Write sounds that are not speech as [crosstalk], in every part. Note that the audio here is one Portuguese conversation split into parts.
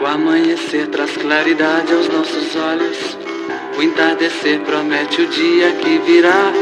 O amanhecer traz claridade aos nossos olhos. O entardecer promete o dia que virá.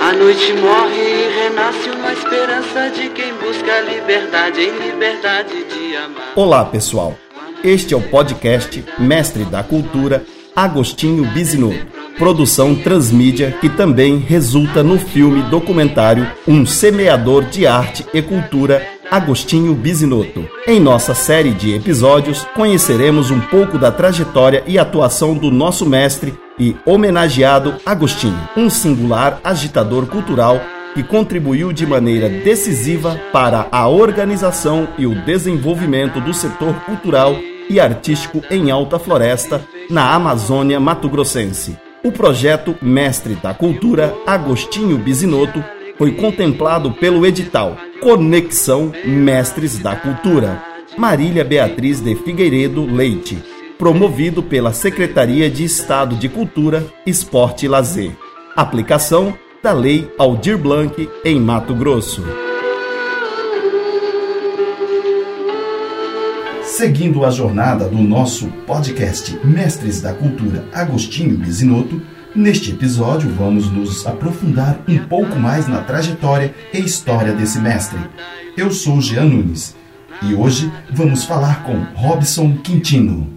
A noite morre e renasce uma esperança de quem busca a liberdade em liberdade de amar. Olá, pessoal. Este é o podcast Mestre da Cultura, Agostinho Bisinotto. Produção transmídia que também resulta no filme documentário Um Semeador de Arte e Cultura Agostinho Bisinotto. Em nossa série de episódios, conheceremos um pouco da trajetória e atuação do nosso mestre e homenageado Agostinho, um singular agitador cultural que contribuiu de maneira decisiva para a organização e o desenvolvimento do setor cultural e artístico em Alta Floresta, na Amazônia Mato-Grossense. O projeto Mestre da Cultura Agostinho Bisinotto foi contemplado pelo edital Conexão Mestres da Cultura, Marília Beatriz de Figueiredo Leite, promovido pela Secretaria de Estado de Cultura, Esporte e Lazer. Aplicação da Lei Aldir Blanc em Mato Grosso. Seguindo a jornada do nosso podcast Mestres da Cultura Agostinho Bisinotto, neste episódio vamos nos aprofundar um pouco mais na trajetória e história desse mestre. Eu sou Jean Nunes e hoje vamos falar com Robson Quintino.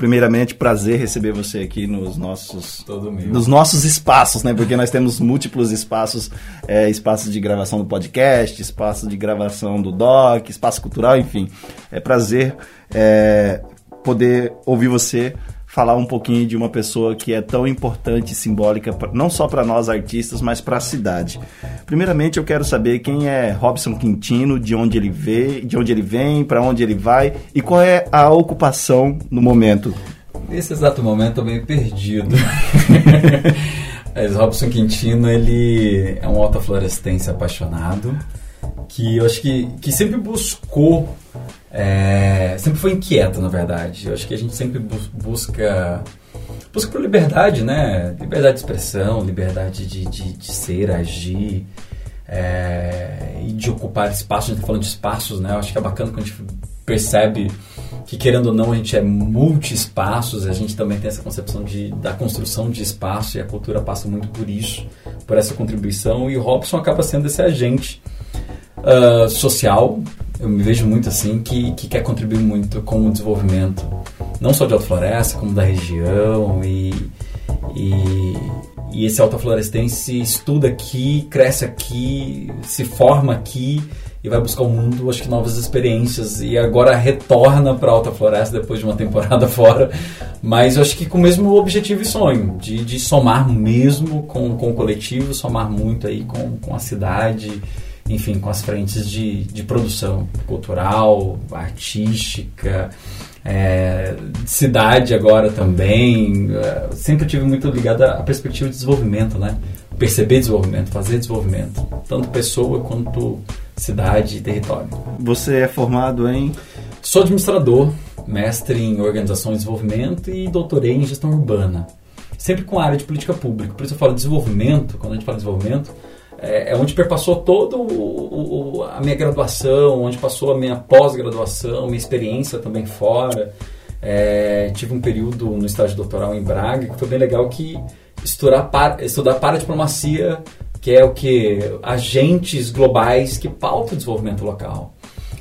Primeiramente, prazer receber você aqui nos nossos, nos nossos espaços, né? Porque nós temos múltiplos espaços, é, espaços de gravação do podcast, espaço de gravação do doc, espaço cultural, enfim. É prazer é, poder ouvir você falar um pouquinho de uma pessoa que é tão importante e simbólica, não só para nós artistas, mas para a cidade. Primeiramente, eu quero saber quem é Robson Quintino, de onde ele veio, de onde ele vem, para onde ele vai e qual é a ocupação no momento. Nesse exato momento, estou meio perdido. [laughs] Mas Robson Quintino, ele é um alta-florestense apaixonado, que eu acho que, que sempre buscou é, sempre foi inquieto, na verdade. Eu acho que a gente sempre bu busca busca por liberdade, né? Liberdade de expressão, liberdade de, de, de ser, agir é, e de ocupar espaços. A gente está falando de espaços, né? Eu acho que é bacana quando a gente percebe que, querendo ou não, a gente é multi-espaços. A gente também tem essa concepção de, da construção de espaço e a cultura passa muito por isso, por essa contribuição. E Robson acaba sendo esse agente uh, social, eu me vejo muito assim, que, que quer contribuir muito com o desenvolvimento, não só de Alta Floresta, como da região. E, e, e esse alta florestense estuda aqui, cresce aqui, se forma aqui e vai buscar o mundo, acho que novas experiências e agora retorna para Alta Floresta depois de uma temporada [laughs] fora, mas eu acho que com o mesmo objetivo e sonho, de, de somar mesmo com, com o coletivo, somar muito aí com, com a cidade enfim, com as frentes de, de produção cultural, artística, é, cidade agora também. É, sempre tive muito ligado à perspectiva de desenvolvimento, né? Perceber desenvolvimento, fazer desenvolvimento, tanto pessoa quanto cidade e território. Você é formado em? Sou administrador, mestre em organização e desenvolvimento e doutorei em gestão urbana. Sempre com a área de política pública. Por isso eu falo desenvolvimento, quando a gente fala de desenvolvimento, é, é onde perpassou toda a minha graduação, onde passou a minha pós-graduação, minha experiência também fora. É, tive um período no estágio doutoral em Braga que foi bem legal que estudar para, estudar para diplomacia, que é o que agentes globais que pautam o desenvolvimento local.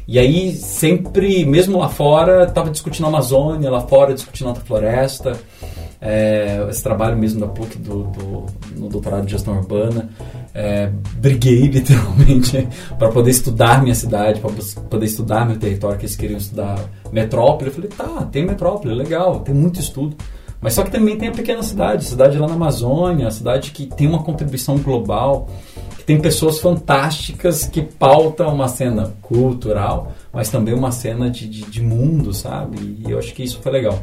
E aí sempre, mesmo lá fora, estava discutindo a Amazônia, lá fora discutindo a floresta é, esse trabalho mesmo da PUC do, do, no doutorado de gestão urbana. É, briguei [laughs] literalmente para poder estudar minha cidade, para poder estudar meu território, que eles queriam estudar metrópole. Eu falei, tá, tem metrópole, legal, tem muito estudo. Mas só que também tem a pequena cidade, cidade lá na Amazônia, cidade que tem uma contribuição global, que tem pessoas fantásticas que pautam uma cena cultural, mas também uma cena de, de, de mundo, sabe? E eu acho que isso foi legal.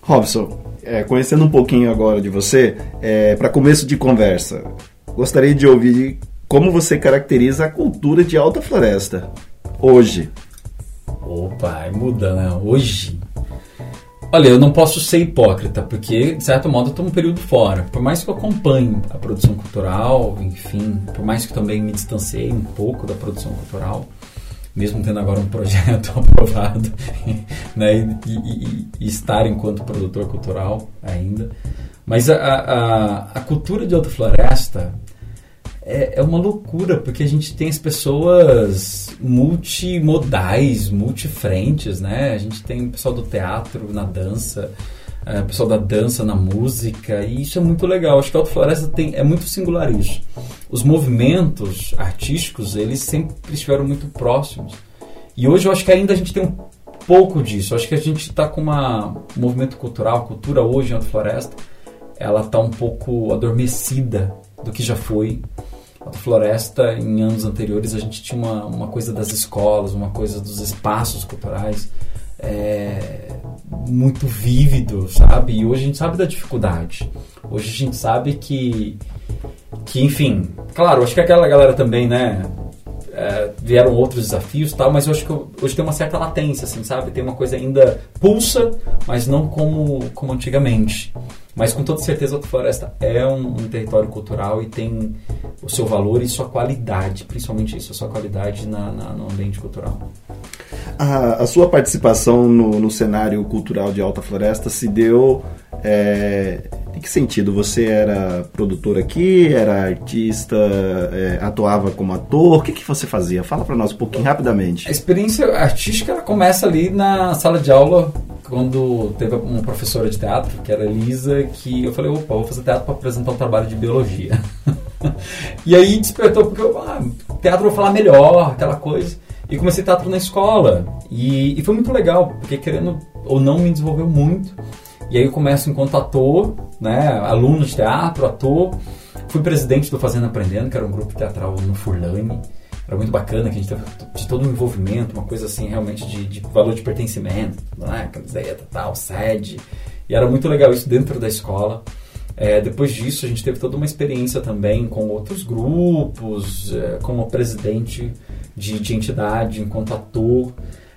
Robson, é, conhecendo um pouquinho agora de você, é, para começo de conversa, gostaria de ouvir como você caracteriza a cultura de Alta Floresta hoje. Opa, muda, né? Hoje. Olha, eu não posso ser hipócrita, porque, de certo modo, eu estou um período fora. Por mais que eu acompanhe a produção cultural, enfim, por mais que também me distanciei um pouco da produção cultural, mesmo tendo agora um projeto [laughs] aprovado [laughs] né, e, e, e, estar enquanto produtor cultural ainda. Mas a, a, a cultura de Alta Floresta é, é, uma loucura, porque a gente tem as pessoas multimodais, multifrentes, né? A gente tem o pessoal do teatro na dança, é, o pessoal da dança na música, e isso é muito legal. Acho que a Alta Floresta tem, é muito singular isso. Os movimentos artísticos, eles sempre estiveram muito próximos. E hoje eu acho que ainda a gente tem um pouco disso. acho que a gente está com uma, um movimento cultural, cultura hoje em Alta Floresta, ela está um pouco adormecida do que já foi a Floresta, em anos anteriores, a gente tinha uma, uma coisa das escolas, uma coisa dos espaços culturais é, muito vívido, sabe? E hoje a gente sabe da dificuldade. Hoje a gente sabe que, que enfim, claro, acho que aquela galera também, né? É, vieram outros desafios tal, mas eu acho que hoje tem uma certa latência, assim, sabe? Tem uma coisa ainda pulsa, mas não como, como antigamente. Mas com toda certeza a Floresta é um, um, território cultural e tem o seu valor e sua qualidade, principalmente isso, a sua qualidade na, na no ambiente cultural. A, a sua participação no, no, cenário cultural de Alta Floresta se deu é, em que sentido? Você era produtor aqui, era artista, é, atuava como ator? O que, que você fazia? Fala para nós um pouquinho rapidamente. A experiência artística começa ali na sala de aula quando teve uma professora de teatro, que era Elisa, que eu falei, opa, vou fazer teatro para apresentar um trabalho de biologia. [laughs] e aí despertou, porque eu, ah, teatro vou falar melhor, aquela coisa. E comecei teatro na escola. E, e foi muito legal, porque querendo ou não me desenvolveu muito. E aí eu começo enquanto ator, né, aluno de teatro, ator. Fui presidente do Fazenda Aprendendo, que era um grupo teatral no Furlane era muito bacana, que a gente teve de todo um envolvimento, uma coisa assim realmente de, de valor de pertencimento, né? camiseta, tal, sede. E era muito legal isso dentro da escola. É, depois disso, a gente teve toda uma experiência também com outros grupos, é, como presidente de, de entidade, enquanto ator.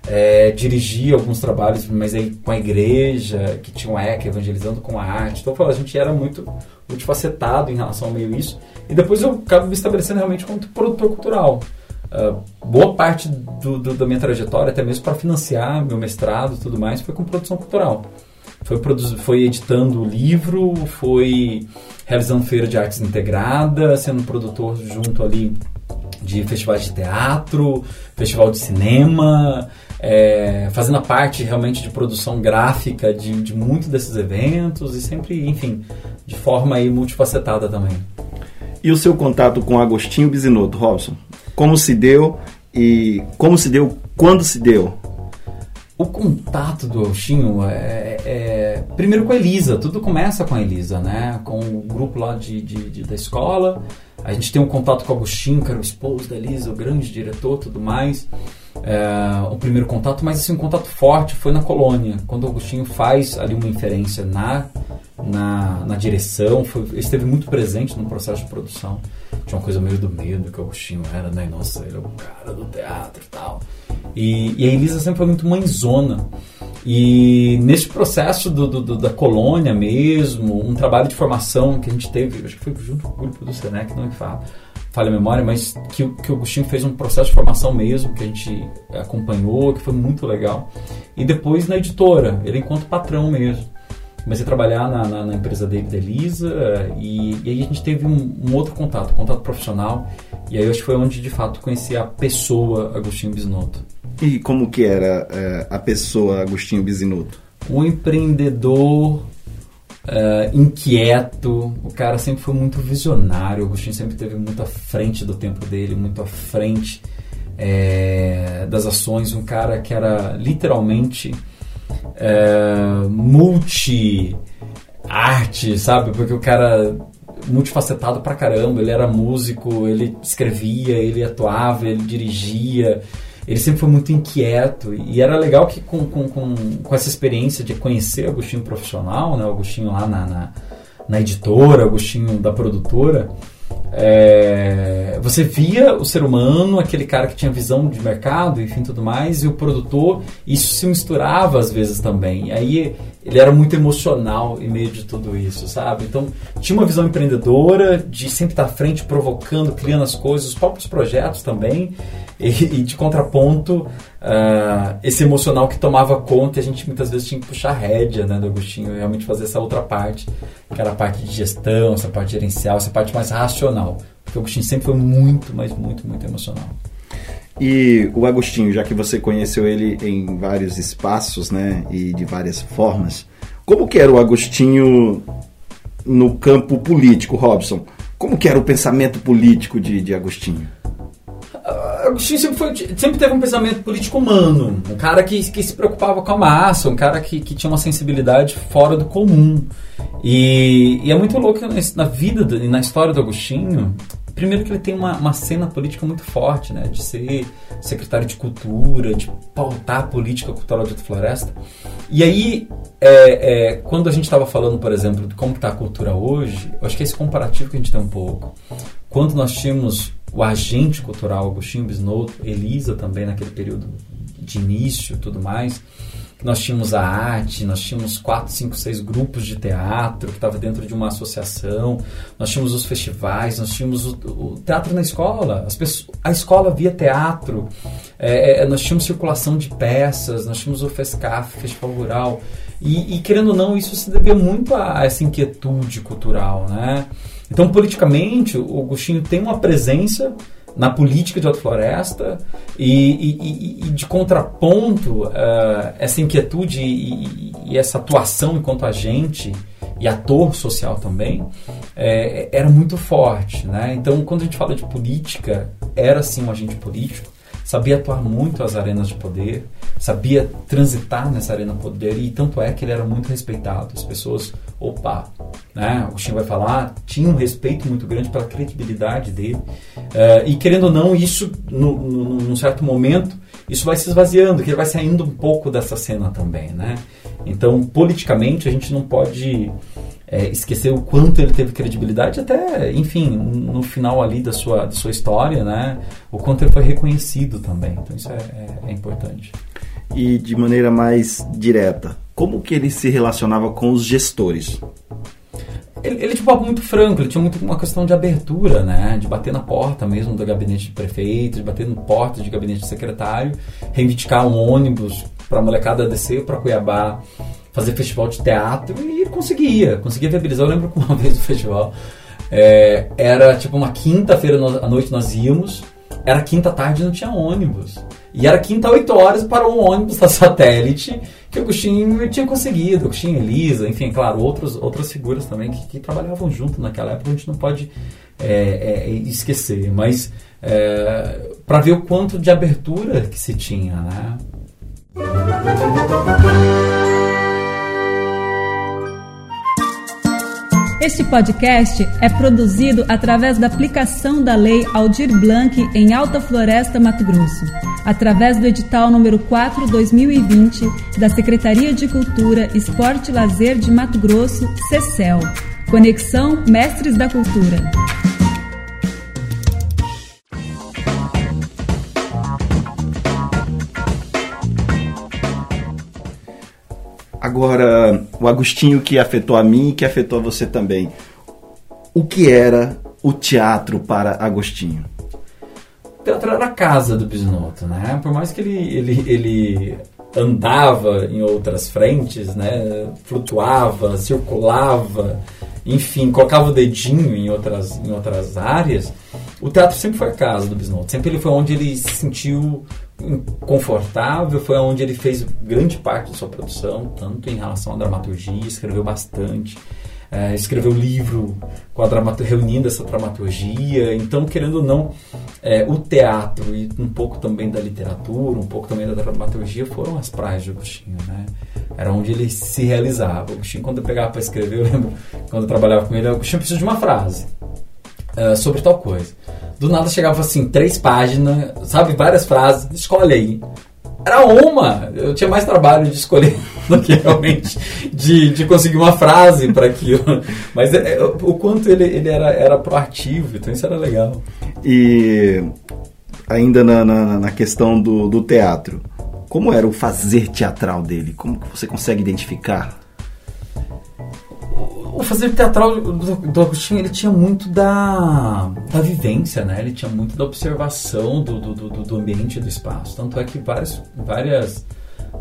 É, dirigi alguns trabalhos, mas aí com a igreja, que tinha um ECA, evangelizando com a arte. Então, a gente era muito multifacetado em relação ao meio isso. E depois eu acabo me estabelecendo realmente como produtor cultural. Uh, boa parte do, do, da minha trajetória, até mesmo para financiar meu mestrado e tudo mais, foi com produção cultural. Foi, foi editando livro, foi realizando feira de artes integrada, sendo produtor junto ali de festivais de teatro, festival de cinema, é, fazendo a parte realmente de produção gráfica de, de muitos desses eventos e sempre, enfim, de forma aí multifacetada também. E o seu contato com Agostinho Bisinotto, Robson? Como se deu e como se deu, quando se deu? O contato do Agostinho é, é, primeiro com a Elisa, tudo começa com a Elisa, né? Com o grupo lá de, de, de, da escola. A gente tem um contato com o Agostinho, que era o esposo da Elisa, o grande diretor tudo mais. É, o primeiro contato, mas assim, um contato forte foi na colônia, quando o Agostinho faz ali uma inferência na na, na direção, foi, esteve muito presente no processo de produção. Tinha uma coisa meio do medo que o Agostinho era, né? Nossa, ele é o cara do teatro e tal. E, e a Elisa sempre foi muito mãezona. E nesse processo do, do, do, da colônia mesmo, um trabalho de formação que a gente teve, acho que foi junto com o grupo do Senec, não me fala, falha a memória, mas que, que o Agostinho fez um processo de formação mesmo, que a gente acompanhou, que foi muito legal. E depois na editora, ele enquanto patrão mesmo comecei a trabalhar na, na, na empresa dele, da Elisa, e, e, aí a gente teve um, um, outro contato, contato profissional, e aí acho que foi onde de fato conheci a pessoa Agostinho Bisnotto. E como que era é, a pessoa Agostinho Bisnotto? Um empreendedor é, inquieto, o cara sempre foi muito visionário, o Agostinho sempre teve muito à frente do tempo dele, muito à frente é, das ações, um cara que era literalmente é, multi-arte, sabe? Porque o cara multifacetado pra caramba, ele era músico, ele escrevia, ele atuava, ele dirigia, ele sempre foi muito inquieto e era legal que com, com, com, com essa experiência de conhecer o Agostinho profissional, né, o Agostinho lá na, na, na editora, o Agostinho da produtora, é, você via o ser humano, aquele cara que tinha visão de mercado, enfim, tudo mais, e o produtor, isso se misturava às vezes também. E aí ele era muito emocional em meio de tudo isso, sabe? Então tinha uma visão empreendedora, de sempre estar à frente, provocando, criando as coisas, os próprios projetos também, [laughs] e, e de contraponto, uh, esse emocional que tomava conta e a gente muitas vezes tinha que puxar a rédea né, do Agostinho, realmente fazer essa outra parte, que era a parte de gestão, essa parte gerencial, essa parte mais racional. Porque o Agostinho sempre foi muito, mas muito, muito emocional. E o Agostinho, já que você conheceu ele em vários espaços, né, e de várias formas, como que era o Agostinho no campo político, Robson? Como que era o pensamento político de, de Agostinho? Agostinho sempre, foi, sempre teve um pensamento político humano, um cara que, que se preocupava com a massa, um cara que, que tinha uma sensibilidade fora do comum. E, e é muito louco na, vida e na história do Agostinho, primeiro que ele tem uma, uma cena política muito forte, né? De ser secretário de cultura, de pautar a política cultural de Floresta. E aí, é, é, quando a gente estava falando, por exemplo, de como está a cultura hoje, eu acho que esse comparativo que a gente tem um pouco. Quando nós tínhamos o agente cultural Agostinho Bisnoto, Elisa também naquele período de início tudo mais. Nós tínhamos a arte, nós tínhamos quatro, cinco, seis grupos de teatro que estava dentro de uma associação, nós tínhamos os festivais, nós tínhamos o, o teatro na escola, as pessoas, a escola via teatro, é, é, nós tínhamos circulação de peças, nós tínhamos o FESCAF, Festival Rural, e, e querendo ou não, isso se devia muito a essa inquietude cultural, né? Então, politicamente, o Agostinho tem uma presença na política de Alta Floresta e, e, e de contraponto uh, essa inquietude e, e, essa atuação enquanto agente e ator social também é, era muito forte, né? Então, quando a gente fala de política, era sim um agente político, sabia atuar muito as arenas de poder, sabia transitar nessa arena de poder e tanto é que ele era muito respeitado. As pessoas, opa, né? O Chico vai falar, tinha um respeito muito grande pela credibilidade dele uh, e querendo ou não, isso no, no, num certo momento isso vai se esvaziando, que ele vai saindo um pouco dessa cena também, né? Então, politicamente, a gente não pode é, esquecer o quanto ele teve credibilidade, até, enfim, no final ali da sua, da sua história, né? O quanto ele foi reconhecido também. Então isso é, é, é importante. E de maneira mais direta, como que ele se relacionava com os gestores? Ele, ele tipo muito franco, ele tinha muito uma questão de abertura, né? De bater na porta mesmo do gabinete de prefeito, de bater na porta de gabinete de secretário, reivindicar um ônibus para a molecada descer para Cuiabá fazer festival de teatro e conseguia, conseguia viabilizar. Eu lembro que uma [laughs] vez o festival é, era tipo uma quinta-feira à noite nós íamos, era quinta tarde não tinha ônibus. E era quinta, 8 horas para um ônibus da [laughs] satélite que o Agostinho tinha conseguido, Agostinho Elisa, enfim, claro, outros, outras figuras também que, que trabalhavam junto naquela época, a gente não pode é, é, esquecer. Mas é, para ver o quanto de abertura que se tinha, né? Este podcast é produzido através da aplicação da Lei Aldir Blanc em Alta Floresta, Mato Grosso, através do edital número 4/2020 da Secretaria de Cultura, Esporte e Lazer de Mato Grosso, CECEL. Conexão Mestres da Cultura. Agora, o Agostinho que afetou a mim e que afetou você também. O que era o teatro para Agostinho? O teatro era a casa do Bisnoto, né? Por mais que ele, ele, ele andava em outras frentes, né? Flutuava, circulava, enfim, colocava o dedinho em outras, em outras áreas, o teatro sempre foi a casa do Bisnoto. Sempre ele foi onde ele se sentiu confortável, foi onde ele fez grande parte da sua produção, tanto em relação à dramaturgia, escreveu bastante, é, escreveu livro com a reunindo essa dramaturgia. Então, querendo ou não, é, o teatro e um pouco também da literatura, um pouco também da dramaturgia foram as praias de Agostinho, né? Era onde ele se realizava. Agostinho, quando eu pegava para escrever, eu lembro quando eu trabalhava com ele, o Agostinho precisa de uma frase uh, sobre tal coisa. Do nada chegava assim, três páginas, sabe, várias frases, escolhe aí. era uma. Eu tinha mais trabalho de escolher [laughs] do que realmente de, de conseguir uma frase para aquilo. Mas é, é, o quanto ele, ele era, era proativo, então isso era legal. E ainda na, na, na questão do, do teatro, como era o fazer teatral dele? Como você consegue identificar? O fazer teatral do, Agostinho ele tinha muito da, da vivência, né? Ele tinha muito da observação do, do, do, do ambiente do espaço. Tanto é que várias, várias,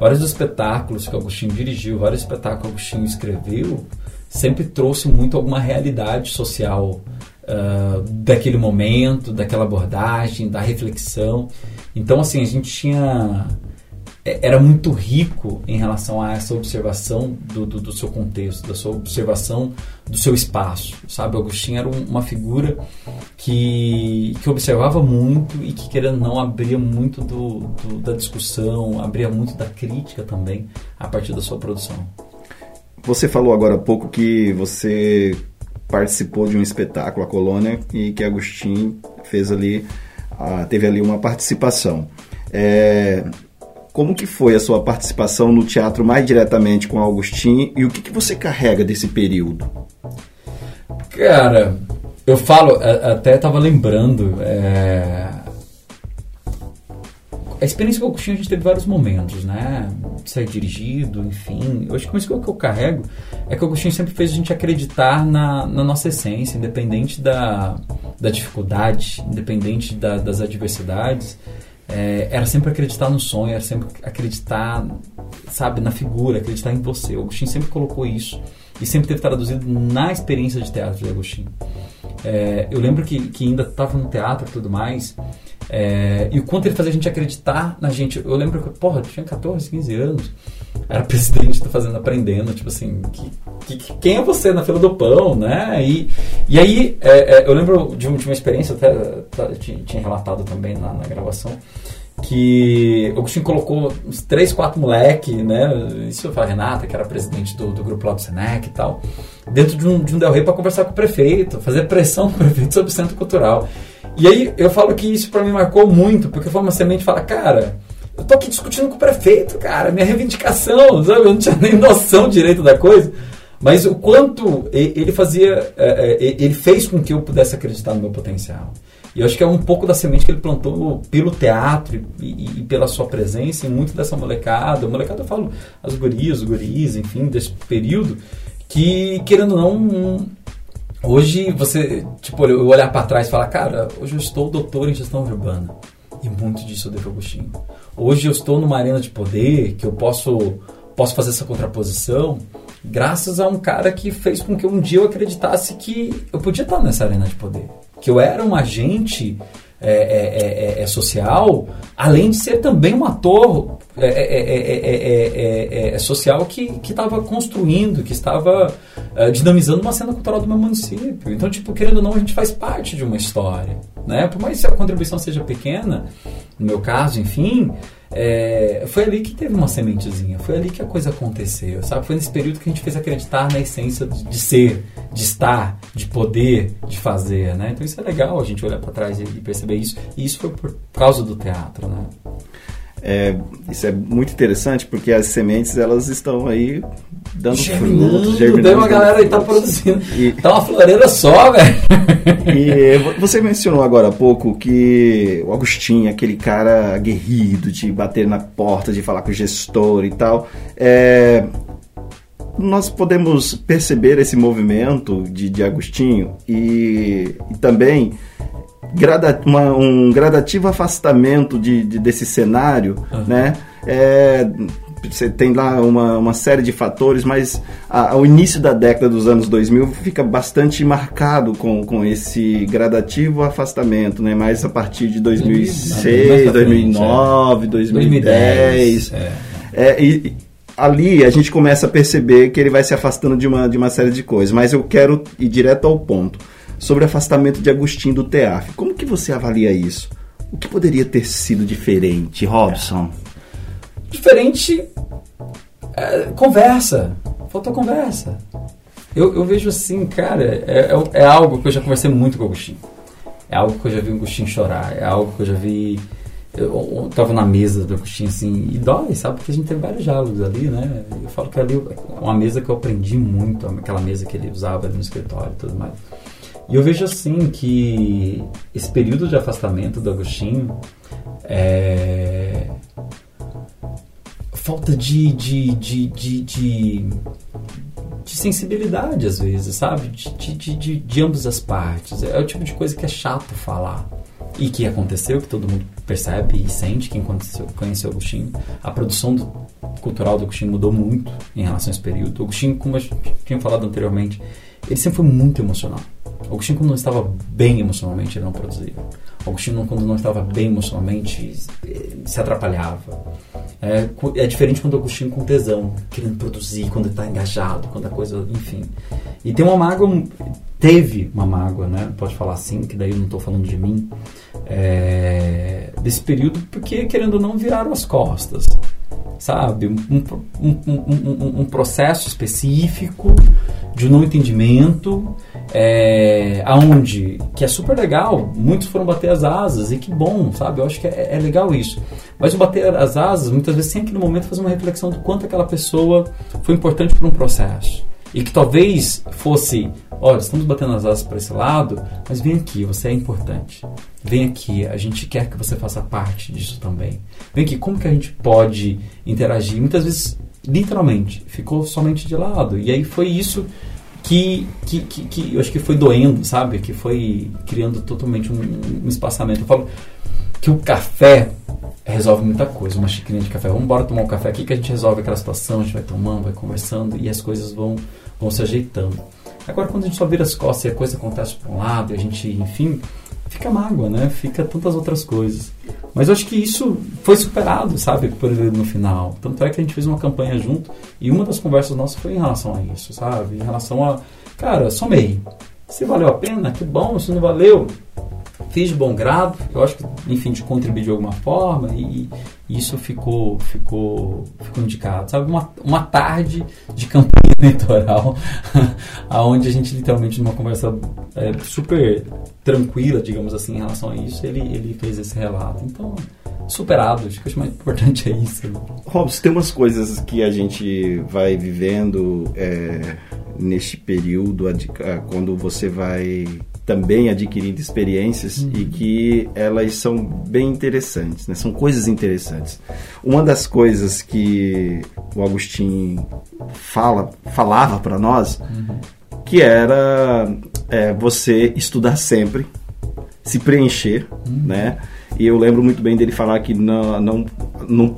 vários espetáculos que o Agostinho dirigiu, vários espetáculos que o Agostinho escreveu, sempre trouxe muito alguma realidade social uh, daquele momento, daquela abordagem, da reflexão. Então, assim, a gente tinha era muito rico em relação a essa observação do, do, do, seu contexto, da sua observação do seu espaço, sabe? Agostinho era um, uma figura que, que observava muito e que, querendo não, abria muito do, do, da discussão, abria muito da crítica também a partir da sua produção. Você falou agora há pouco que você participou de um espetáculo, a Colônia, e que Agostinho fez ali, teve ali uma participação. É, como que foi a sua participação no teatro mais diretamente com Augustin e o que, que você carrega desse período? Cara, eu falo, até estava lembrando, é... a experiência com o Agostinho a gente teve vários momentos, né? Ser dirigido, enfim. Eu acho que isso que eu carrego é que o Agostinho sempre fez a gente acreditar na, na nossa essência, independente da, da dificuldade, independente da, das adversidades é, era sempre acreditar no sonho, era sempre acreditar, sabe, na figura, acreditar em você. O Agostinho sempre colocou isso e sempre teve traduzido na experiência de teatro de Agostinho. É, eu lembro que, que ainda estava no teatro e tudo mais, é, e o quanto ele fazia a gente acreditar na gente. Eu lembro que, porra, eu tinha 14, 15 anos, era presidente da Fazenda Aprendendo, tipo assim, que, que, quem é você na fila do pão, né? E, e aí, é, é eu lembro de, de, uma experiência, até tá, tinha, tinha relatado também na, na gravação, que o Agostinho colocou uns três, quatro moleque, né? Isso foi a Renata, que era presidente do, do grupo lá do Senec e tal, dentro de um, de um Del Rey para conversar com o prefeito, fazer pressão [laughs] com o prefeito sobre o centro cultural. E aí eu falo que isso para mim marcou muito, porque foi uma semente fala, cara, eu tô aqui discutindo com o prefeito, cara, minha reivindicação, sabe? Eu não tinha nem noção direito da coisa. Mas o quanto ele fazia, é, é, ele fez com que eu pudesse acreditar no meu potencial. E eu acho que é um pouco da semente que ele plantou pelo teatro e, e pela sua presença em muito dessa molecada. Molecada eu falo as gurias, os guris, enfim, desse período, que querendo ou não, hoje você, tipo, eu olhar para trás e falar, cara, hoje eu estou doutor em gestão urbana. E muito disso eu devo Agostinho. Hoje eu estou numa arena de poder que eu posso, posso fazer essa contraposição graças a um cara que fez com que um dia eu acreditasse que eu podia estar nessa arena de poder que eu era um agente é, é, é, social, além de ser também um ator social que estava construindo, que estava dinamizando uma cena cultural do meu município. Então, tipo, querendo ou não, a gente faz parte de uma história. Né? Por mais que a contribuição seja pequena, no meu caso, enfim, é, foi ali que teve uma sementezinha, foi ali que a coisa aconteceu, sabe? Foi nesse período que a gente fez acreditar na essência de, de ser, de estar, de poder, de fazer, né? Então isso é legal a gente olhar para trás e, e, perceber isso. E isso foi por causa do teatro, né? É, isso é muito interessante porque as sementes elas estão aí dando germinando, frutos, germinando. Tem uma galera aí tá produzindo. E, tá uma floreira só, velho. E você mencionou agora há pouco que o Agostinho, aquele cara aguerrido de bater na porta, de falar com o gestor e tal. É, nós podemos perceber esse movimento de, de Agostinho e, e também grada, uma, um gradativo afastamento de, de desse cenário, uhum. né? É, você tem lá uma, uma série de fatores, mas a, ao início da década dos anos 2000 fica bastante marcado com, com esse gradativo afastamento, né? Mais a partir de 2006, 2009, 2010. É. É, e, ali a gente começa a perceber que ele vai se afastando de uma, de uma série de coisas, mas eu quero ir direto ao ponto. Sobre o afastamento de Agostinho do TEAF. Como que você avalia isso? O que poderia ter sido diferente, Robson? Diferente. É, conversa. Faltou conversa. Eu, eu, vejo assim, cara, é, é, é, algo que eu já conversei muito com o Agostinho. É algo que eu já vi o Agostinho chorar. É algo que eu já vi eu estava na mesa do Agostinho assim, e dói, sabe? Porque a gente tem vários diálogos ali, né? Eu falo que ali é uma mesa que eu aprendi muito, aquela mesa que ele usava ali no escritório e tudo mais. E eu vejo assim que esse período de afastamento do Agostinho é. falta de, de, de, de, de, de sensibilidade às vezes, sabe? De, de, de, de ambas as partes. É o tipo de coisa que é chato falar e que aconteceu, que todo mundo percebe e sente, quem conheceu, conheceu Agostinho. A produção do, cultural do Agostinho mudou muito em relação a esse período. O Agostinho, como eu tinha falado anteriormente, ele sempre foi muito emocional. Agostinho, quando não estava bem emocionalmente, ele não produzia. Agostinho, quando não estava bem emocionalmente, se atrapalhava. É, é diferente quando Agostinho com tesão, querendo produzir, quando está engajado, quando a coisa, enfim. E tem uma mágoa, teve uma mágoa, né? Pode falar assim, que daí eu não estou falando de mim, é, desse período, porque querendo ou não viraram as costas, sabe? Um, um, um, um processo específico de não entendimento, é, aonde que é super legal, muitos foram bater as asas e que bom, sabe? Eu acho que é, é legal isso. Mas o bater as asas, muitas vezes, sem aquele momento fazer uma reflexão do quanto aquela pessoa foi importante para um processo e que talvez fosse, olha, estamos batendo as asas para esse lado, mas vem aqui, você é importante. Vem aqui, a gente quer que você faça parte disso também. Vem aqui, como que a gente pode interagir? Muitas vezes, literalmente, ficou somente de lado. E aí foi isso que, que, que, que eu acho que foi doendo, sabe? Que foi criando totalmente um, um espaçamento. Eu falo que o café resolve muita coisa, uma xicrinha de café. Vamos embora tomar um café aqui que a gente resolve aquela situação, a gente vai tomando, vai conversando e as coisas vão, vão se ajeitando. Agora, quando a gente só vira as costas e a coisa acontece para um lado e a gente, enfim, fica mágoa, né? Fica tantas outras coisas. Mas eu acho que isso foi superado, sabe, por ele no final. Tanto é que a gente fez uma campanha junto e uma das conversas nossas foi em relação a isso, sabe? Em relação a, cara, somei. Se valeu a pena, que bom. Se não valeu, fiz de bom grado, eu acho que, enfim, de contribuir de alguma forma e, e isso ficou, ficou, ficou indicado. Sabe, uma, uma tarde de campanha eleitoral, [laughs] aonde a gente literalmente, numa conversa é, super tranquila, digamos assim, em relação a isso, ele, ele fez esse relato. Então, superado, acho que o mais importante é isso. Robson, tem umas coisas que a gente vai vivendo é, neste período, quando você vai também adquirindo experiências uhum. e que elas são bem interessantes, né? são coisas interessantes. Uma das coisas que o Agostinho fala, falava para nós, uhum. que era é, você estudar sempre, se preencher, uhum. né? E eu lembro muito bem dele falar que não, não, não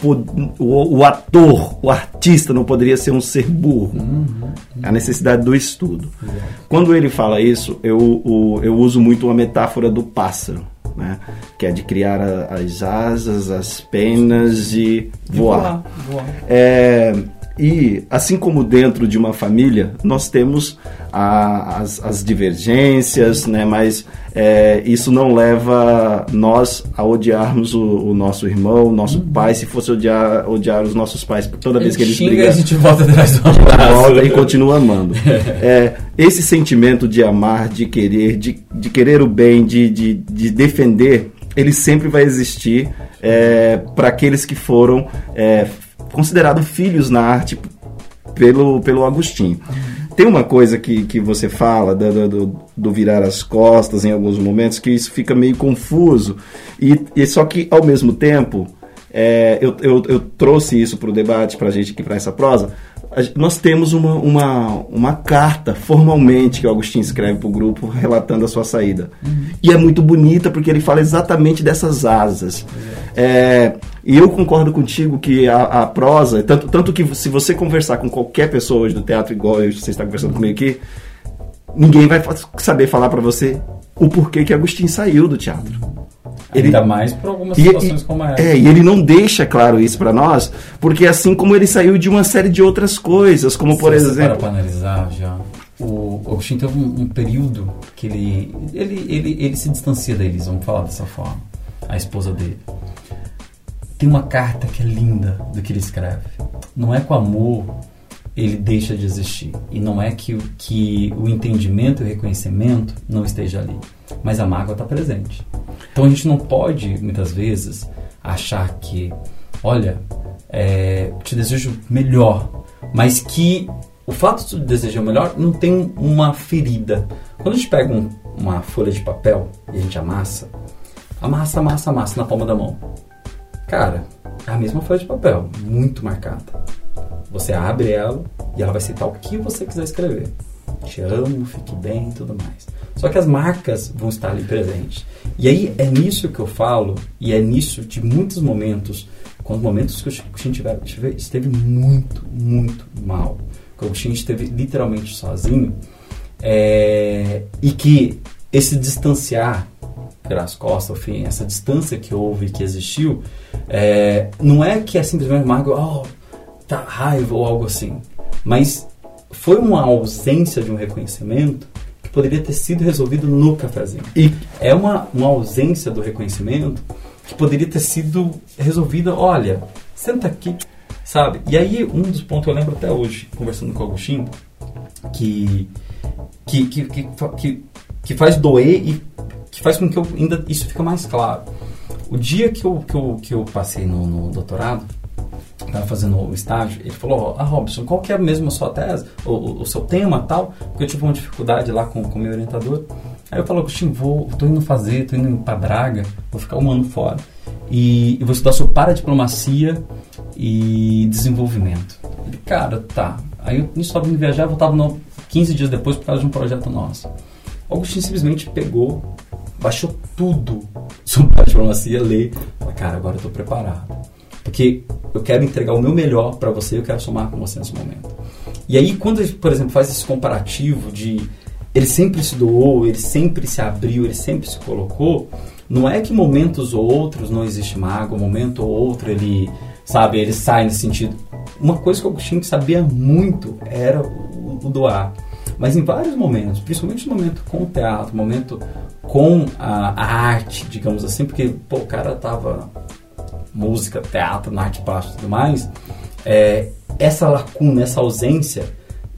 o, o ator, o artista não poderia ser um ser burro. Uhum. A necessidade do estudo. Uhum. Quando ele fala isso, eu, o, eu uso muito uma metáfora do pássaro. Né? que é de criar a, as asas, as penas e voar. voar, voar. É, e assim como dentro de uma família, nós temos a, as, as, divergências, né? mas é, isso não leva nós a odiarmos o, o nosso irmão, o nosso uhum. pai. Se fosse odiar, odiar os nossos pais toda vez que eles brigam, a gente volta atrás do volta e continua amando. [laughs] é, esse sentimento de amar, de querer, de, de querer o bem, de, de, de defender, ele sempre vai existir é, para aqueles que foram é, considerados filhos na arte pelo, pelo Agostinho. Tem uma coisa que, que você fala do, do, do, virar as costas em alguns momentos que isso fica meio confuso. E, e só que, ao mesmo tempo, é, eu, eu, eu, trouxe isso para o debate, para a gente aqui, para essa prosa. Nós temos uma, uma, uma carta, formalmente, que o Agostinho escreve para o grupo, relatando a sua saída. Uhum. E é muito bonita porque ele fala exatamente dessas asas. É, e eu concordo contigo que a, a, prosa, tanto, tanto que se você conversar com qualquer pessoa hoje do teatro, igual você está conversando comigo aqui, ninguém vai saber falar para você o porquê que Agostinho saiu do teatro. Ele, Ainda mais por algumas situações e, como essa. É, e ele não deixa claro isso para nós, porque assim como ele saiu de uma série de outras coisas, como por exemplo. Para analisar já. O Agostinho teve um, um, período que ele, ele, ele, ele se distancia deles, vamos falar dessa forma. A esposa dele tem uma carta que é linda do que ele escreve. Não é com amor ele deixa de existir. E não é que, que o entendimento e o reconhecimento não esteja ali. Mas a mágoa está presente. Então a gente não pode, muitas vezes, achar que, olha, é, te desejo melhor, mas que o fato de desejar melhor não tem uma ferida. Quando a gente pega um, uma folha de papel e a gente amassa, amassa, amassa, amassa na palma da mão. Cara, é a mesma folha de papel, muito marcada. Você abre ela e ela vai citar o que você quiser escrever. Te amo, fique bem e tudo mais. Só que as marcas vão estar ali presentes. E aí é nisso que eu falo, e é nisso de muitos momentos, quando momentos que o Agostinho esteve muito, muito mal, que o Agostinho esteve literalmente sozinho, é, e que esse distanciar pelas costas, enfim, essa distância que houve, que existiu, é, não é que é simplesmente uma oh, tá raiva ou algo assim, mas foi uma ausência de um reconhecimento que poderia ter sido resolvido no cafezinho. E é uma, uma ausência do reconhecimento que poderia ter sido resolvida, olha, senta aqui, sabe? E aí, um dos pontos eu lembro até hoje, conversando com o Agostinho, que, que, que, que, que, que faz doer e que faz com que eu ainda isso fica mais claro. O dia que eu, que eu, que eu passei no, no doutorado, estava fazendo o estágio, ele falou, ah, Robson, qual que é mesmo a sua tese, o, o, o seu tema tal? Porque eu tive uma dificuldade lá com o meu orientador. Aí eu falo, Agostinho, vou, tô indo fazer, tô indo para Braga, vou ficar um ano fora. E, e vou estudar sobre paradiplomacia e desenvolvimento. Ele, cara, tá. Aí eu estava indo viajar, voltava no, 15 dias depois por causa de um projeto nosso. O Agostinho simplesmente pegou, baixou tudo sobre paradiplomacia, lê. Falei, cara, agora eu tô preparado. Porque eu quero entregar o meu melhor para você, eu quero somar com você nesse momento. E aí, quando, por exemplo, faz esse comparativo de ele sempre se doou, ele sempre se abriu, ele sempre se colocou, não é que momentos ou outros não existe um momento ou outro ele, sabe, ele sai nesse sentido. Uma coisa que o Agostinho sabia muito era o, o doar. Mas em vários momentos, principalmente no momento com o teatro, momento com a, a arte, digamos assim, porque pô, o cara tava música, teatro, na arte plástica e tudo mais, é, essa lacuna, essa ausência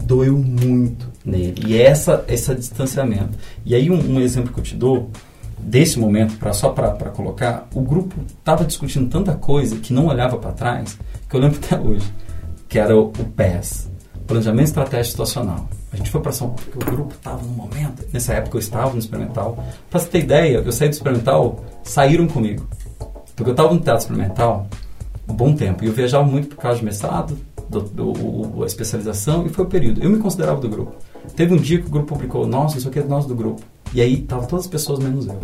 doeu muito nele. E essa esse distanciamento. E aí um, um exemplo que eu te dou desse momento, pra, só para colocar, o grupo estava discutindo tanta coisa que não olhava para trás, que eu lembro [laughs] até hoje, que era o, o PES, Planejamento Estratégico Situacional. A gente foi para São Paulo, porque o grupo estava no momento, nessa época eu estava no experimental. Para você ter ideia, eu saí do experimental, saíram comigo. Porque eu estava no teatro experimental um bom tempo. E eu viajava muito por causa de mestrado, do, do, do, a especialização, e foi o período. Eu me considerava do grupo. Teve um dia que o grupo publicou, nossa, isso aqui é nós do grupo. E aí estavam todas as pessoas menos eu.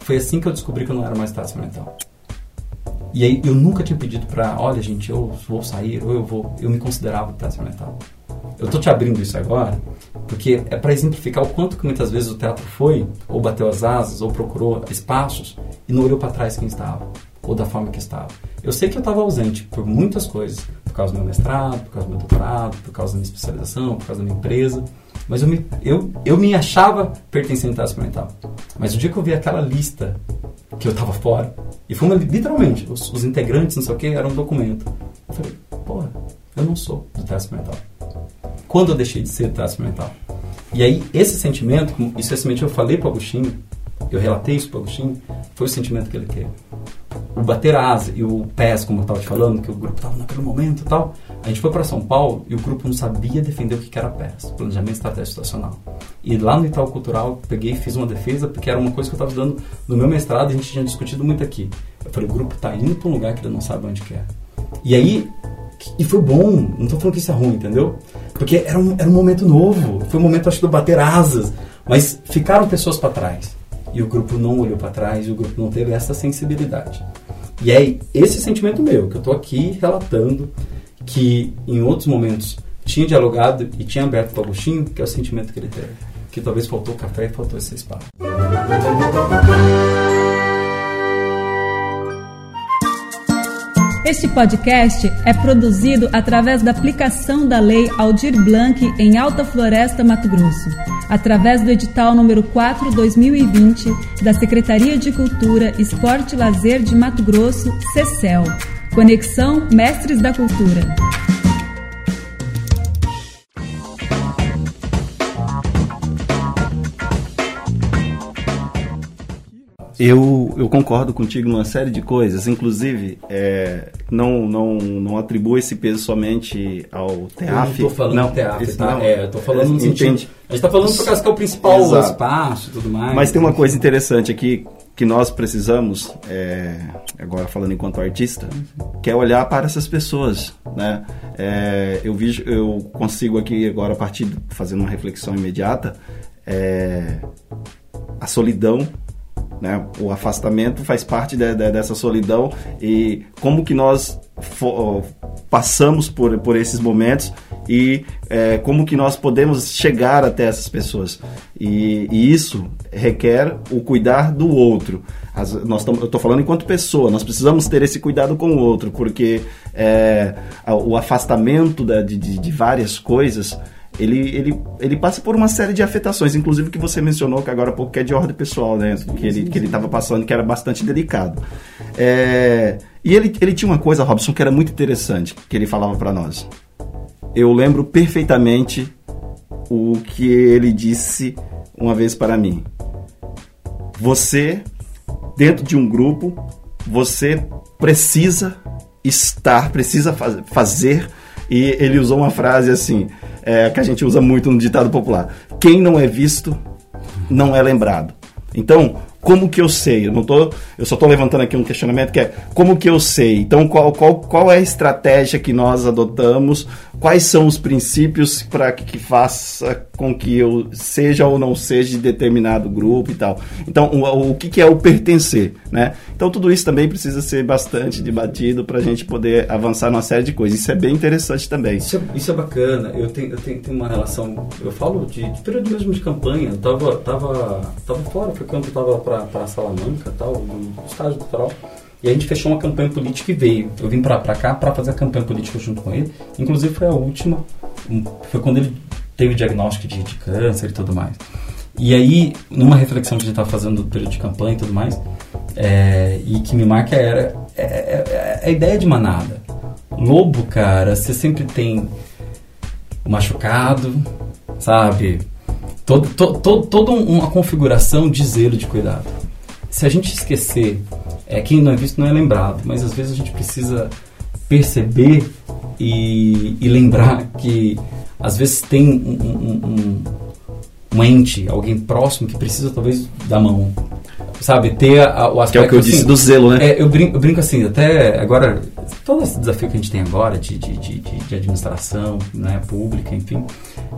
Foi assim que eu descobri que eu não era mais teatro experimental. E aí eu nunca tinha pedido para, olha gente, eu vou sair, ou eu vou. Eu me considerava teatro experimental. Eu tô te abrindo isso agora, porque é para exemplificar o quanto que muitas vezes o teatro foi, ou bateu as asas, ou procurou espaços, e não olhou para trás quem estava, ou da forma que estava. Eu sei que eu estava ausente por muitas coisas, por causa do meu mestrado, por causa do meu doutorado, por causa da minha especialização, por causa da minha empresa, mas eu me, eu, eu me achava pertencente ao teatro experimental. Mas o dia que eu vi aquela lista que eu estava fora, e foi uma, literalmente, os, os, integrantes, não sei o que, era um documento. Eu falei, porra, eu não sou do teatro experimental. Quando eu deixei de ser teatro experimental? E aí, esse sentimento, isso sentimento eu falei para Agostinho, eu relatei isso para Agostinho, foi o sentimento que ele teve. O bater a asa e o pés, como eu estava te falando, que o grupo estava naquele momento e tal. A gente foi para São Paulo e o grupo não sabia defender o que era PES, Planejamento Estratégico Situacional. E lá no Itaú Cultural, peguei e fiz uma defesa, porque era uma coisa que eu estava estudando no meu mestrado e a gente tinha discutido muito aqui. Eu falei, o grupo está indo para um lugar que ele não sabe onde quer. E aí, e foi bom, não estou falando que isso é ruim, entendeu? Porque era um, era um momento novo, foi um momento, acho, de bater asas, mas ficaram pessoas para trás. E o grupo não olhou para trás, e o grupo não teve essa sensibilidade. E é esse sentimento meu, que eu estou aqui relatando, que em outros momentos tinha dialogado e tinha aberto para o Agostinho, que é o sentimento que ele teve. Que talvez faltou café e faltou esse espaço. Este podcast é produzido através da aplicação da Lei Aldir Blanc em Alta Floresta, Mato Grosso, através do edital número 4/2020 da Secretaria de Cultura, Esporte e Lazer de Mato Grosso, CECEL. Conexão Mestres da Cultura. Eu, eu concordo contigo numa série de coisas, inclusive é, não, não, não atribuo esse peso somente ao TEAF. Eu não estou falando não, TEAF, tá? Não, é, eu estou falando no sentido... A gente está falando por causa que é o principal Exato. espaço e tudo mais. Mas tem uma coisa interessante aqui que nós precisamos, é, agora falando enquanto artista, que é olhar para essas pessoas, né? É, eu, vi, eu consigo aqui agora, a partir de fazendo uma reflexão imediata, é, a solidão né? O afastamento faz parte de, de, dessa solidão e como que nós passamos por, por esses momentos e é, como que nós podemos chegar até essas pessoas. E, e isso requer o cuidar do outro. As, nós eu estou falando enquanto pessoa, nós precisamos ter esse cuidado com o outro, porque é, o afastamento da, de, de várias coisas ele, ele, ele passa por uma série de afetações, inclusive que você mencionou que agora há pouco que é de ordem pessoal, né? Que ele que ele estava passando que era bastante delicado. É, e ele, ele tinha uma coisa, Robson, que era muito interessante, que ele falava para nós. Eu lembro perfeitamente o que ele disse uma vez para mim. Você, dentro de um grupo, você precisa estar, precisa faz, fazer. E ele usou uma frase assim: é, que a gente usa muito no ditado popular. Quem não é visto não é lembrado. Então, como que eu sei? Eu não tô, eu só estou levantando aqui um questionamento que é como que eu sei? Então, qual, qual, qual é a estratégia que nós adotamos? Quais são os princípios para que, que, faça com que eu seja ou não seja de determinado grupo e tal? Então, o, o que, que é o pertencer, né? Então, tudo isso também precisa ser bastante debatido para a gente poder avançar numa série de coisas. Isso é bem interessante também. Isso é, isso é bacana. Eu tenho, eu tenho, tenho, uma relação, eu falo de, de período mesmo de campanha. Eu tava, tava, tava fora, foi quando eu tava para Salamanca, tal, no estágio cultural. E a gente fechou uma campanha política e veio. Eu vim para cá para fazer a campanha política junto com ele. Inclusive foi a última, foi quando ele teve o diagnóstico de, de câncer e tudo mais. E aí, numa reflexão que a gente estava fazendo do período de campanha e tudo mais, é, e que me marca era é, é, é, a ideia de manada. Lobo, cara, você sempre tem o machucado, sabe? Todo, to, to, toda uma configuração de zelo de cuidado. Se a gente esquecer, é, quem não é visto não é lembrado, mas às vezes a gente precisa perceber e, e lembrar que às vezes tem um, um, um, um, ente, alguém próximo que precisa talvez da mão. Sabe, ter a, o aspecto. Que é o que eu disse assim, do zelo, né? É, eu, brinco, eu brinco assim, até agora, todo esse desafio que a gente tem agora de, de, de, de administração né, pública, enfim,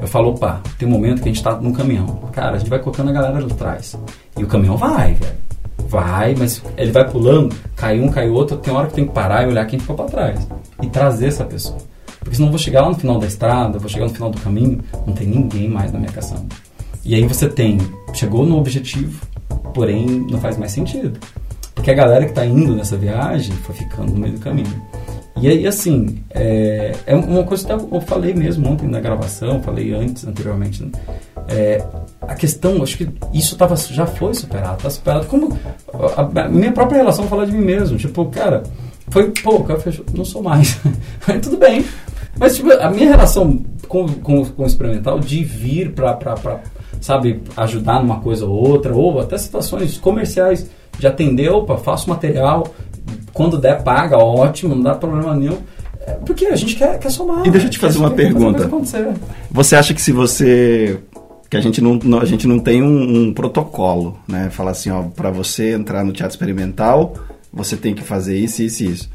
eu falo, opa, tem um momento que a gente está num caminhão. Cara, a gente vai colocando a galera lá atrás. E o caminhão vai, velho. Vai, mas ele vai pulando, cai um, cai outro, tem hora que tem que parar e olhar quem ficou para trás. E trazer essa pessoa. Porque senão eu vou chegar lá no final da estrada, vou chegar no final do caminho, não tem ninguém mais na minha caçamba. E aí você tem, chegou no objetivo, porém não faz mais sentido. Porque a galera que está indo nessa viagem foi ficando no meio do caminho. E aí, assim, é, é uma coisa que eu falei mesmo ontem na gravação, falei antes, anteriormente. Né? É, a questão, acho que isso tava, já foi superado, está superado. Como a, a, minha própria relação falar de mim mesmo. Tipo, cara, foi pouco, eu não sou mais. [laughs] Tudo bem. Mas, tipo, a minha relação com, com, com o experimental de vir para, sabe, ajudar numa coisa ou outra, ou até situações comerciais de atender, opa, faço material, quando der, paga, ótimo, não dá problema nenhum. É, porque a gente quer, quer somar. E deixa eu te fazer uma pergunta. Você acha que se você que a gente não, a gente não tem um, um protocolo, né? Falar assim, ó, para você entrar no teatro experimental, você tem que fazer isso, isso e isso.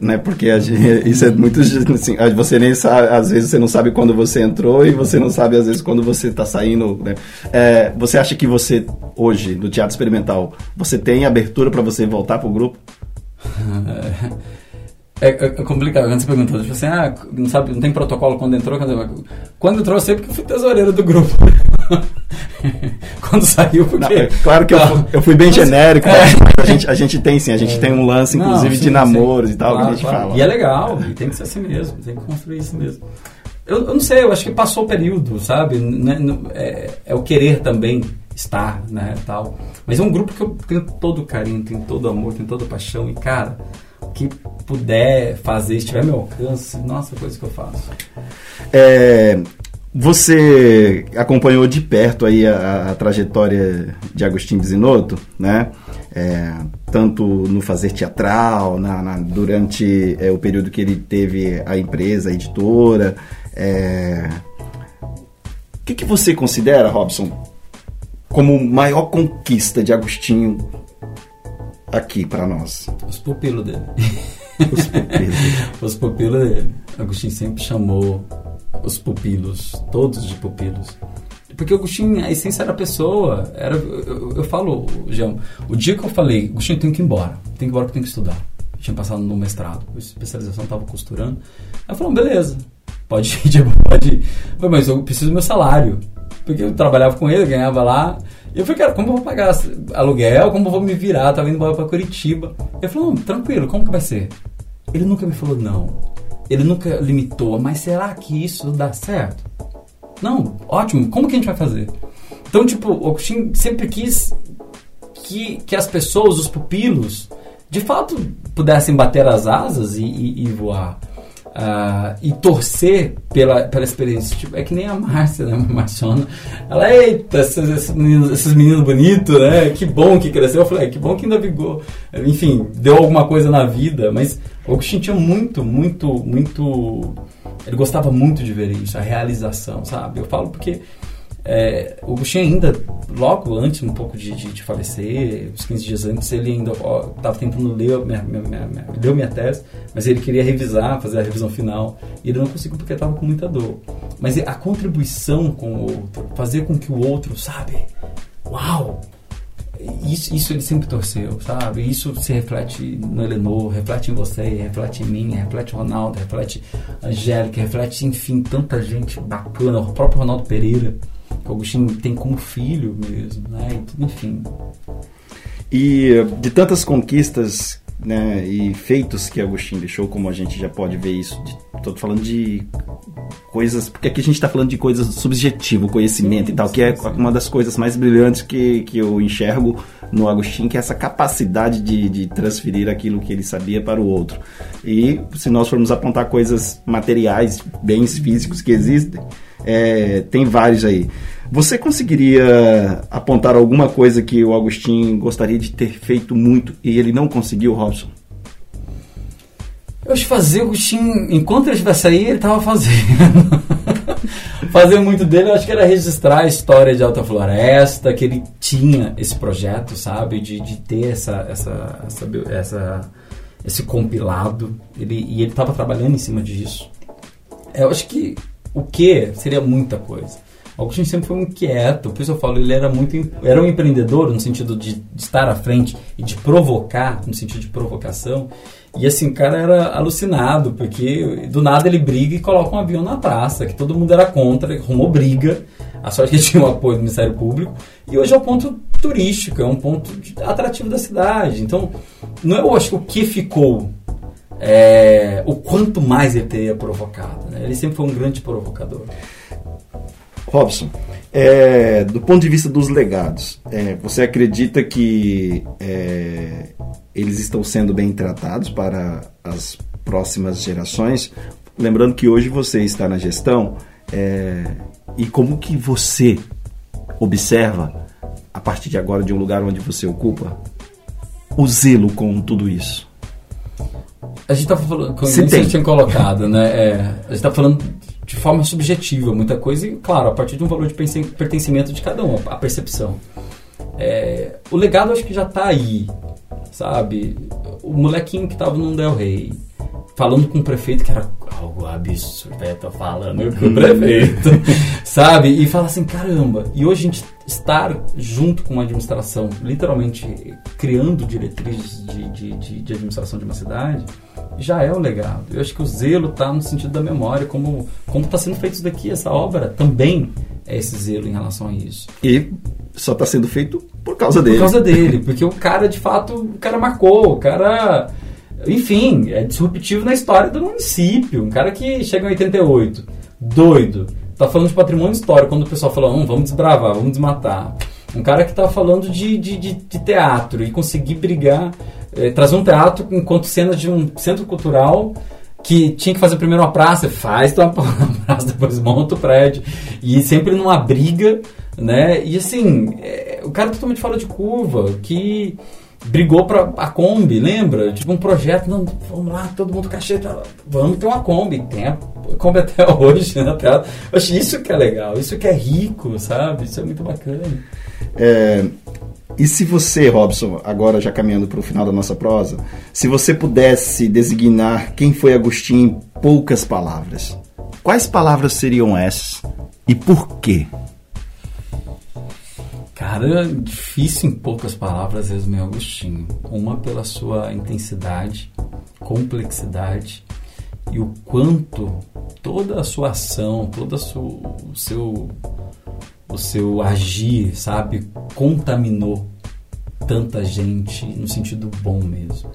Né? Porque gente, [laughs] isso é muito assim, você nem sabe, às vezes você não sabe quando você entrou e você não sabe às vezes quando você está saindo. Né? É, você acha que você hoje no teatro experimental você tem abertura para você voltar para o grupo? É, é, é, complicado. Quando você perguntou, tipo assim, ah, não sabe, não tem protocolo quando entrou? Quando, quando entrou, eu sei porque eu fui tesoureiro do grupo. [laughs] quando saiu, porque. Não, é, claro que eu, fui, eu fui bem genérico, é. a, gente, a gente tem sim, a gente é. tem um lance, inclusive, não, sim, de namoros sim. e tal, claro, que a gente claro. fala. E é legal, e tem que ser assim mesmo, tem que construir isso mesmo. Eu, eu não sei, eu acho que passou o período, sabe? É, é o querer também estar, né, tal. Mas é um grupo que eu tenho todo carinho, tenho todo amor, tenho toda paixão e, cara, o que puder fazer, estiver ao meu alcance, nossa, coisa que eu faço. É, Você acompanhou de perto aí a, a trajetória de Agostinho Bisinotto, né? É, tanto no fazer teatral, na, na durante é, o período que ele teve a empresa, a editora. É... O que, que você considera, Robson, como maior conquista de Agostinho aqui para nós? Os pupilos dele. Os pupilos. [laughs] Os pupilos dele. Agostinho sempre chamou os pupilos, todos de pupilos. Porque o Agostinho, a essência era pessoa. Era, eu, eu falo, Jean, o dia que eu falei, Agostinho, tem que ir embora. Tem que ir embora porque tem que estudar. Eu tinha passado no mestrado, especialização estava costurando. Aí falou, beleza, pode ir, [laughs] pode ir. Eu falei, mas eu preciso do meu salário. Porque eu trabalhava com ele, ganhava lá. E eu falei, cara, como eu vou pagar aluguel? Como eu vou me virar? Tava indo embora pra Curitiba. Ele falou, tranquilo, como que vai ser? Ele nunca me falou não. Ele nunca limitou, mas será que isso dá certo? Não, ótimo, como que a gente vai fazer? Então, tipo, o Agostinho sempre quis que, que as pessoas, os pupilos, de fato pudessem bater as asas e, e, e voar. Uh, e torcer pela, pela experiência. Tipo, é que nem a Márcia, né? [laughs] A Marciona. Ela, eita, esses, esses, meninos, esses meninos bonitos, né? Que bom que cresceu. Eu falei, é, que bom que ainda vigou. Enfim, deu alguma coisa na vida. Mas o Agostinho tinha muito, muito, muito. Ele gostava muito de ver isso, a realização, sabe? Eu falo porque é, o Agostinho ainda, logo antes, um pouco de, de, de, falecer, uns 15 dias antes, ele ainda estava tentando ler minha, minha, minha, minha, minha tese, mas ele queria revisar, fazer a revisão final, e ele não conseguiu porque estava com muita dor. Mas a contribuição com o outro, fazer com que o outro, sabe, uau, isso, isso ele sempre torceu, sabe? Isso se reflete no Elenor, reflete em você, reflete em mim, reflete Ronaldo, reflete Angélica, reflete, enfim, tanta gente bacana, o próprio Ronaldo Pereira Agostinho tem como filho mesmo, né? Enfim. E de tantas conquistas né, e feitos que Agostinho deixou, como a gente já pode ver isso, estou falando de coisas, porque aqui a gente está falando de coisas subjetivo, conhecimento sim, e tal, que é sim. uma das coisas mais brilhantes que, que eu enxergo no Agostinho, que é essa capacidade de, de transferir aquilo que ele sabia para o outro. E se nós formos apontar coisas materiais, bens físicos que existem, é, tem vários aí. Você conseguiria apontar alguma coisa que o Agostinho gostaria de ter feito muito e ele não conseguiu, Robson? Eu que fazer o Agostinho, enquanto ele estivesse aí, ele estava fazendo. [laughs] fazer muito dele, eu acho que era registrar a história de Alta Floresta, que ele tinha esse projeto, sabe, de, de ter essa, essa, essa, essa esse compilado, ele, e ele estava trabalhando em cima disso. Eu acho que o que seria muita coisa. Agostinho sempre foi muito quieto, por isso eu falo, ele era muito era um empreendedor no sentido de, de estar à frente e de provocar, no sentido de provocação. E assim, o cara era alucinado, porque do nada ele briga e coloca um avião na praça, que todo mundo era contra, arrumou briga. A sorte é que [laughs] tinha o apoio do Ministério Público. E hoje é um ponto turístico, é um ponto atrativo da cidade. Então, não é, eu acho que o que ficou é, o quanto mais ele teria provocado. Né? Ele sempre foi um grande provocador. Robson, é, do ponto de vista dos legados, é, você acredita que é, eles estão sendo bem tratados para as próximas gerações? Lembrando que hoje você está na gestão é, e como que você observa a partir de agora de um lugar onde você ocupa o zelo com tudo isso? A gente estava falando, como você tinha colocado, né? É, a gente está falando de forma subjetiva muita coisa e, claro, a partir de um valor de pertencimento de cada um, a percepção. É, o legado acho que já está aí, sabe? O molequinho que estava no Del Rey, falando com o prefeito, que era algo absurdo, eu tô falando com o prefeito, [laughs] sabe? E fala assim, caramba, e hoje a gente estar junto com a administração, literalmente criando diretrizes de, de, de, de administração de uma cidade, já é um legado. Eu acho que o zelo está no sentido da memória, como como está sendo feito isso daqui, essa obra também é esse zelo em relação a isso. E só está sendo feito por causa dele. Por causa dele, porque o cara, de fato, o cara marcou, o cara enfim, é disruptivo na história do município. Um cara que chega em 88, doido, tá falando de patrimônio histórico, quando o pessoal fala, hum, vamos desbravar, vamos desmatar. Um cara que tá falando de, de, de, de teatro e conseguir brigar, é, trazer um teatro enquanto cena de um centro cultural que tinha que fazer primeiro uma praça, faz [laughs] uma abraço, depois monta o prédio. E sempre numa briga, né? E assim, é, o cara totalmente fora de curva, que brigou para a Kombi, lembra? Tipo um projeto, não, vamos lá, todo mundo cacheta, vamos ter uma Kombi. Tem a Kombi até [laughs] hoje, né? Até, acho isso que é legal, isso que é rico, sabe? Isso é muito bacana. É, e se você, Robson, agora já caminhando para o final da nossa prosa, se você pudesse designar quem foi Agostinho em poucas palavras, quais palavras seriam essas e por quê? Cara, difícil em poucas palavras resumir Agostinho. Uma pela sua intensidade, complexidade e o quanto toda a sua ação, todo o seu o seu agir, sabe, contaminou tanta gente no sentido bom mesmo.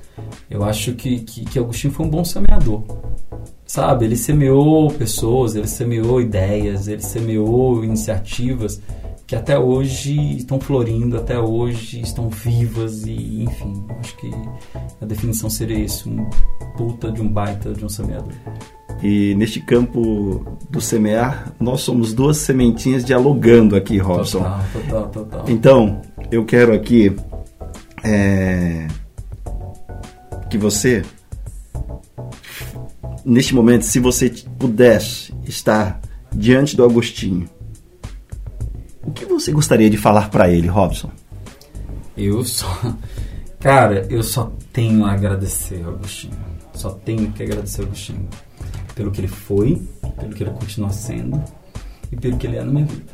Eu acho que, que, que Agostinho foi um bom semeador. Sabe, ele semeou pessoas, ele semeou ideias, ele semeou iniciativas que até hoje estão florindo, até hoje estão vivas e, enfim, acho que a definição seria isso, um puta de um baita de um semeador. E neste campo do semear, nós somos duas sementinhas dialogando aqui, Robson. Total, total, total. Então, eu quero aqui é, que você, neste momento, se você pudesse estar diante do Agostinho, você gostaria de falar para ele, Robson? Eu só. Cara, eu só tenho a agradecer ao Agostinho. Só tenho que agradecer ao Agostinho. Pelo que ele foi, pelo que ele continua sendo e pelo que ele é na minha vida.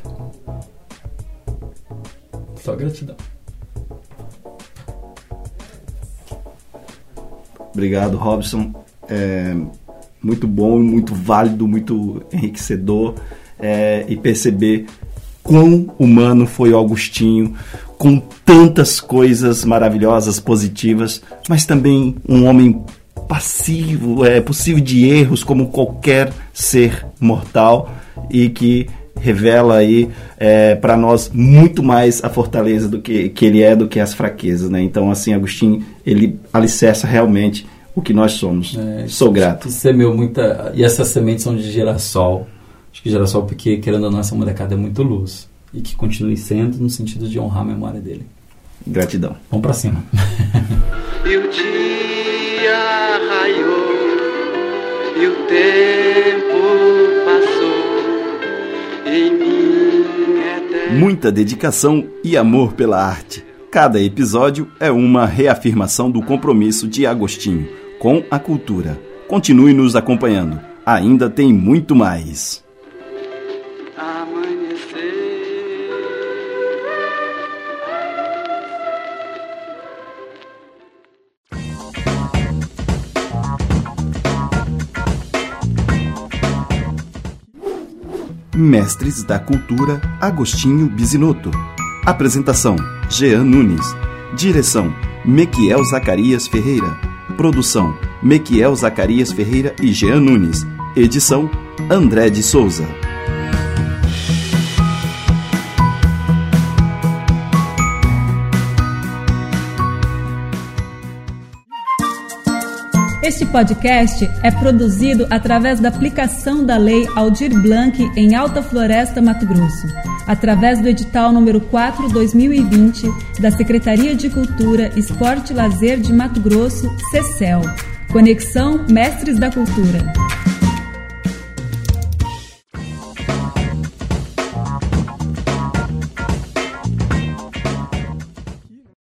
Só gratidão. Obrigado, Robson. É muito bom, muito válido, muito enriquecedor é, e perceber quão humano foi o Augustinho, com tantas coisas maravilhosas, positivas, mas também um homem passivo, é possível de erros como qualquer ser mortal e que revela aí é, para nós muito mais a fortaleza do que, que ele é do que as fraquezas, né? Então assim, Agostinho ele alicerça realmente o que nós somos. É, Sou grato. Semeou muita e essas sementes são de girassol Acho que geração porque, querendo ou não, essa molecada é muito luz. E que continue sendo no sentido de honrar a memória dele. Gratidão. Vamos pra cima. [laughs] e o dia raiou, e o tempo passou, em mim Muita dedicação e amor pela arte. Cada episódio é uma reafirmação do compromisso de Agostinho com a cultura. Continue nos acompanhando. Ainda tem muito mais. Mestres da Cultura Agostinho Bisinotto. Apresentação: Jean Nunes. Direção: Mequiel Zacarias Ferreira. Produção: Mequiel Zacarias Ferreira e Jean Nunes. Edição: André de Souza. Este podcast é produzido através da aplicação da Lei Aldir Blanc em Alta Floresta, Mato Grosso, através do edital número 4/2020 da Secretaria de Cultura, Esporte e Lazer de Mato Grosso, CECEL. Conexão Mestres da Cultura.